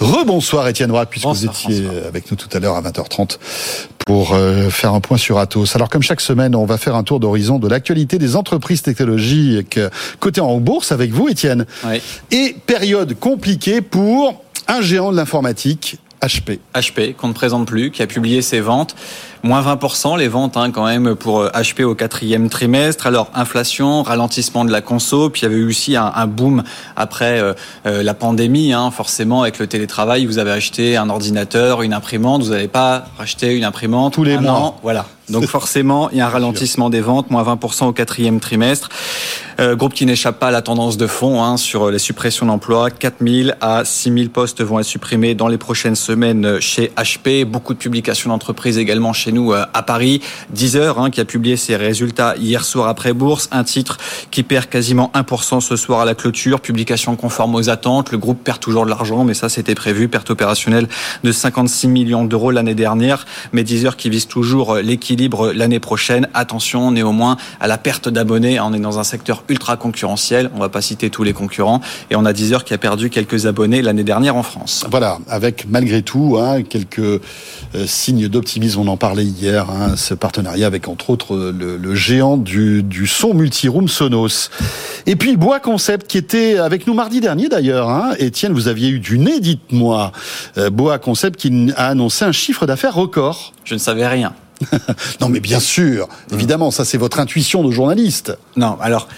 Rebonsoir Étienne Roy, puisque vous étiez avec nous tout à l'heure à 20h30 pour euh, faire un point sur Atos. Alors comme chaque semaine, on va faire un tour d'horizon de l'actualité des entreprises technologiques cotées en bourse avec vous Étienne. Oui. Et période compliquée pour un géant de l'informatique, HP. HP, qu'on ne présente plus, qui a publié ses ventes moins 20% les ventes hein, quand même pour HP euh, au quatrième trimestre. Alors inflation, ralentissement de la conso, puis il y avait eu aussi un, un boom après euh, euh, la pandémie. Hein, forcément, avec le télétravail, vous avez acheté un ordinateur, une imprimante, vous n'avez pas racheté une imprimante tous les mois. voilà. Donc forcément, il y a un ralentissement des ventes, moins 20% au quatrième trimestre. Euh, groupe qui n'échappe pas à la tendance de fond hein, sur les suppressions d'emplois. 4000 à 6000 postes vont être supprimés dans les prochaines semaines chez HP. Beaucoup de publications d'entreprises également chez nous euh, à Paris. Deezer hein, qui a publié ses résultats hier soir après bourse. Un titre qui perd quasiment 1% ce soir à la clôture. Publication conforme aux attentes. Le groupe perd toujours de l'argent, mais ça c'était prévu. Perte opérationnelle de 56 millions d'euros l'année dernière. Mais Deezer qui vise toujours l'équilibre l'année prochaine. Attention néanmoins à la perte d'abonnés. On est dans un secteur ultra concurrentiel. On va pas citer tous les concurrents. Et on a Deezer qui a perdu quelques abonnés l'année dernière en France. Voilà, avec malgré tout hein, quelques euh, signes d'optimisme. On en parlait hier, hein, ce partenariat avec entre autres le, géant du, du son multiroom Sonos. Et puis Bois Concept qui était avec nous mardi dernier d'ailleurs. Hein. Étienne, vous aviez eu du nez, dites-moi. Euh, Bois Concept qui a annoncé un chiffre d'affaires record. Je ne savais rien. non mais bien sûr, évidemment, ça c'est votre intuition de journaliste. Non, alors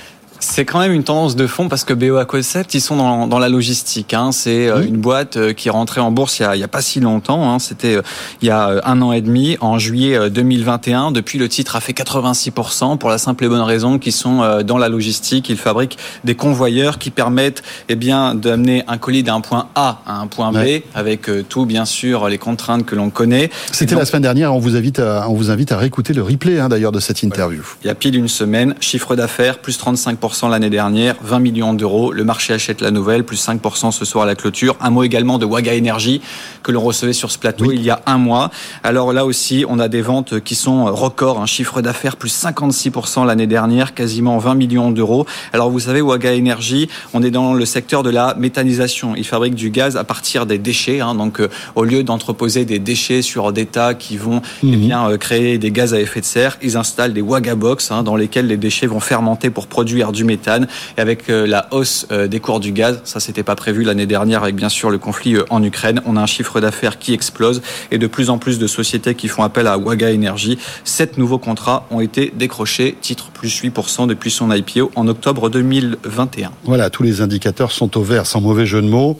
c'est quand même une tendance de fond parce que BOA Concept, ils sont dans, dans la logistique. Hein. C'est euh, une boîte euh, qui est rentrée en bourse il y a, il y a pas si longtemps. Hein. C'était euh, il y a un an et demi, en juillet 2021. Depuis, le titre a fait 86% pour la simple et bonne raison qu'ils sont dans la logistique. Ils fabriquent des convoyeurs qui permettent eh bien, d'amener un colis d'un point A à un point B avec tout, bien sûr, les contraintes que l'on connaît. C'était la semaine dernière. On vous invite à, on vous invite à réécouter le replay hein, d'ailleurs de cette interview. Il y a pile une semaine, chiffre d'affaires plus 35% l'année dernière, 20 millions d'euros. Le marché achète la nouvelle, plus 5% ce soir à la clôture. Un mot également de Waga Energy que l'on recevait sur ce plateau il y a un mois. Alors là aussi, on a des ventes qui sont records, un chiffre d'affaires plus 56% l'année dernière, quasiment 20 millions d'euros. Alors vous savez, Waga Energy, on est dans le secteur de la méthanisation. Ils fabriquent du gaz à partir des déchets. Hein. donc euh, au lieu d'entreposer des déchets sur des tas qui vont eh mhm. bien euh, créer des gaz à effet de serre, ils installent des Waga Box hein, dans lesquels les déchets vont fermenter pour produire du méthane. Et avec euh, la hausse euh, des cours du gaz, ça c'était pas prévu l'année dernière avec bien sûr le conflit euh, en Ukraine, on a un chiffre d'affaires qui explose et de plus en plus de sociétés qui font appel à Waga Energy. Sept nouveaux contrats ont été décrochés, titre plus 8% depuis son IPO en octobre 2021. Voilà, tous les indicateurs sont au vert, sans mauvais jeu de mots.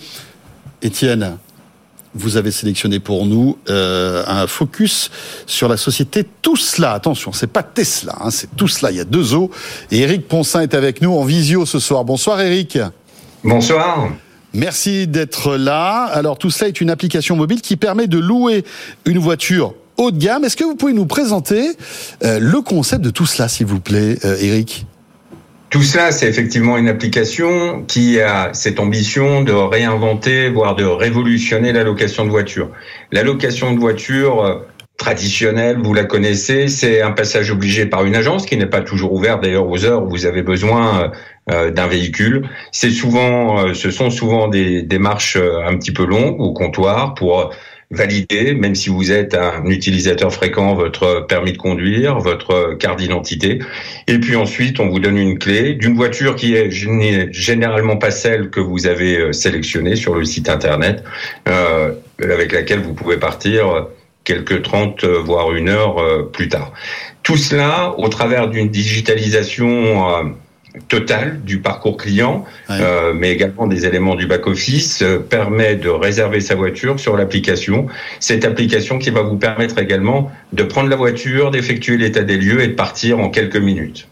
Étienne, vous avez sélectionné pour nous euh, un focus sur la société Tout cela. Attention, c'est pas Tesla, hein, c'est Tout cela. Il y a deux os. Et Eric Ponsin est avec nous en visio ce soir. Bonsoir Eric. Bonsoir. Merci d'être là. Alors tout cela est une application mobile qui permet de louer une voiture haut de gamme. Est-ce que vous pouvez nous présenter euh, le concept de tout cela, s'il vous plaît, euh, Eric tout cela, c'est effectivement une application qui a cette ambition de réinventer, voire de révolutionner la location de voitures. La location de voitures euh, traditionnelle, vous la connaissez, c'est un passage obligé par une agence qui n'est pas toujours ouverte d'ailleurs aux heures où vous avez besoin euh, d'un véhicule. C'est souvent, euh, ce sont souvent des démarches un petit peu longues au comptoir pour valider, même si vous êtes un utilisateur fréquent, votre permis de conduire, votre carte d'identité. Et puis ensuite, on vous donne une clé d'une voiture qui est généralement pas celle que vous avez euh, sélectionnée sur le site internet, euh, avec laquelle vous pouvez partir quelques 30 euh, voire une heure euh, plus tard. Tout cela au travers d'une digitalisation total du parcours client, euh, mais également des éléments du back-office, euh, permet de réserver sa voiture sur l'application. Cette application qui va vous permettre également de prendre la voiture, d'effectuer l'état des lieux et de partir en quelques minutes.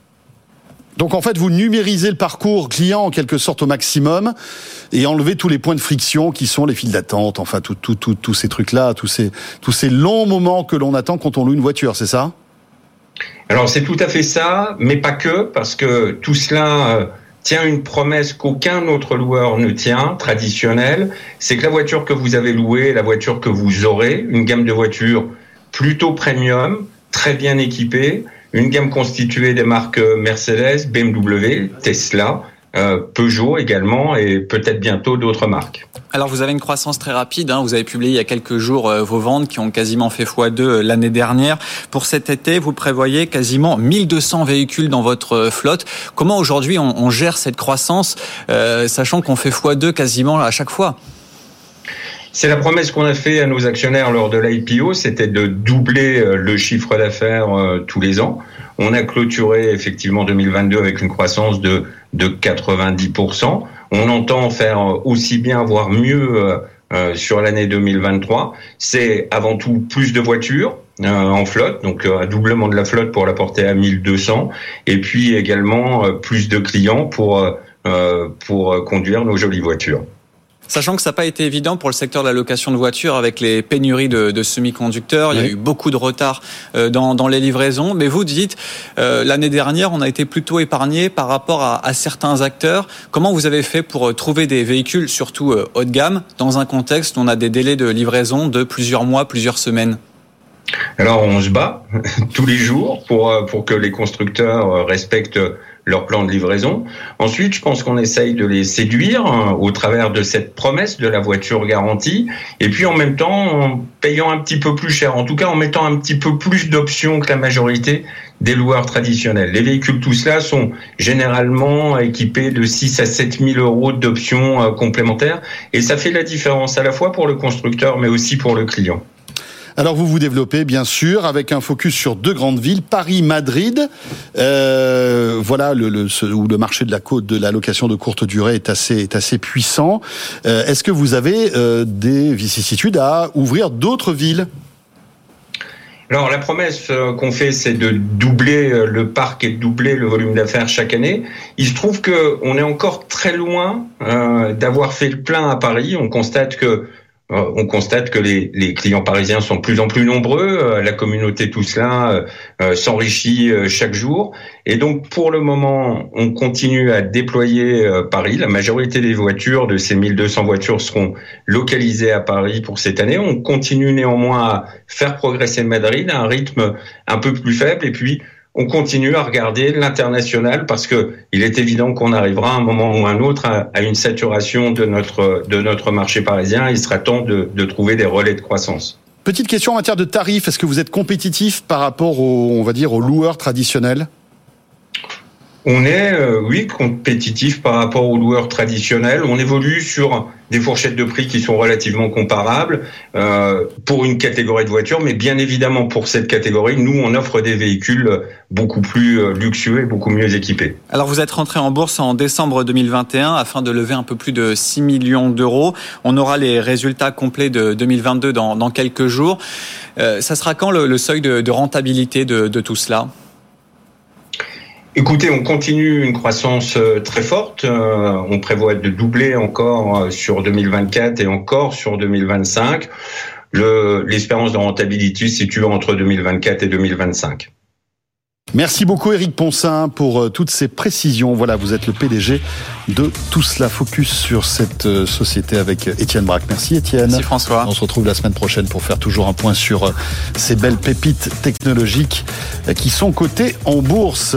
Donc en fait, vous numérisez le parcours client en quelque sorte au maximum et enlevez tous les points de friction qui sont les files d'attente, enfin tous ces trucs-là, tous ces, tous ces longs moments que l'on attend quand on loue une voiture, c'est ça? Alors c'est tout à fait ça, mais pas que, parce que tout cela euh, tient une promesse qu'aucun autre loueur ne tient, traditionnelle, c'est que la voiture que vous avez louée, la voiture que vous aurez, une gamme de voitures plutôt premium, très bien équipée, une gamme constituée des marques Mercedes, BMW, Tesla, Peugeot également et peut-être bientôt d'autres marques. Alors vous avez une croissance très rapide, hein. vous avez publié il y a quelques jours vos ventes qui ont quasiment fait x2 l'année dernière. Pour cet été, vous prévoyez quasiment 1200 véhicules dans votre flotte. Comment aujourd'hui on, gère cette croissance, sachant qu'on fait x2 quasiment à chaque fois? C'est la promesse qu'on a fait à nos actionnaires lors de l'IPO, c'était de doubler euh, le chiffre d'affaires euh, tous les ans. On a clôturé effectivement 2022 avec une croissance de, de 90%. On entend faire aussi bien, voire mieux euh, sur l'année 2023. C'est avant tout plus de voitures, en flotte, donc un doublement de la flotte pour la porter à 1200, et puis également plus de clients pour pour conduire nos jolies voitures. Sachant que ça n'a pas été évident pour le secteur de la location de voitures avec les pénuries de, semi-conducteurs. Il y a eu beaucoup de retard euh, dans, les livraisons. Mais vous dites, euh, l'année dernière, on a été plutôt épargné par rapport à, certains acteurs. Comment vous avez fait pour euh, trouver des véhicules, surtout haut de gamme, dans un contexte où on a des délais de livraison de plusieurs mois, plusieurs semaines? Alors on se bat tous les jours pour pour que les constructeurs respectent leur plan de livraison. Ensuite, je pense qu'on essaye de les séduire hein, au travers de cette promesse de la voiture garantie, et puis en même temps en payant un petit peu plus cher, en tout cas en mettant un petit peu plus d'options que la majorité des loueurs traditionnels. Les véhicules, tout cela, sont généralement équipés de 6 à 7 000 euros d'options euh, complémentaires, et ça fait la différence à la fois pour le constructeur, mais aussi pour le client. Alors vous vous développez bien sûr avec un focus sur deux grandes villes, Paris, Madrid. Euh, voilà où le marché de la côte de la location de courte durée est assez est assez puissant. Euh, est-ce que vous avez euh, des vicissitudes à ouvrir d'autres villes? Alors la promesse qu'on fait, c'est de doubler le parc et de doubler le volume d'affaires chaque année. Il se trouve que on est encore très loin d'avoir fait le plein à Paris. On constate que on constate que les, clients parisiens sont de plus en plus nombreux, euh, la communauté tout cela euh, s'enrichit chaque jour, et donc pour le moment, on continue à déployer Paris. La majorité des voitures, de ces 1200 voitures, seront localisées à Paris pour cette année. On continue néanmoins à faire progresser Madrid à un rythme un peu plus faible, et puis on continue à regarder l'international parce que il est évident qu'on arrivera à un moment ou un autre à, une saturation de notre de notre marché parisien. Il sera temps de, de trouver des relais de croissance. Petite question en matière de tarifs, est-ce que vous êtes compétitif par rapport aux, on va dire, aux loueurs traditionnels on est, euh, oui, compétitif par rapport aux loueurs traditionnels. On évolue sur des fourchettes de prix qui sont relativement comparables euh, pour une catégorie de voitures, mais bien évidemment pour cette catégorie, nous, on offre des véhicules beaucoup plus euh, luxueux et beaucoup mieux équipés. Alors vous êtes rentré en bourse en décembre 2021 afin de lever un peu plus de 6 millions d'euros. On aura les résultats complets de 2022 dans, dans quelques jours. Euh, ça sera quand le, seuil de, rentabilité de tout cela? Écoutez, on continue une croissance euh, très forte. Euh, on prévoit de doubler encore euh, sur 2024 et encore sur 2025. L'espérance de rentabilité se situe entre 2024 et 2025. Merci beaucoup Eric Ponsin pour toutes ces précisions. Voilà, vous êtes le PDG de Tout cela focus sur cette société avec Étienne Braque. Merci Étienne. Merci François. On se retrouve la semaine prochaine pour faire toujours un point sur ces belles pépites technologiques qui sont cotées en bourse.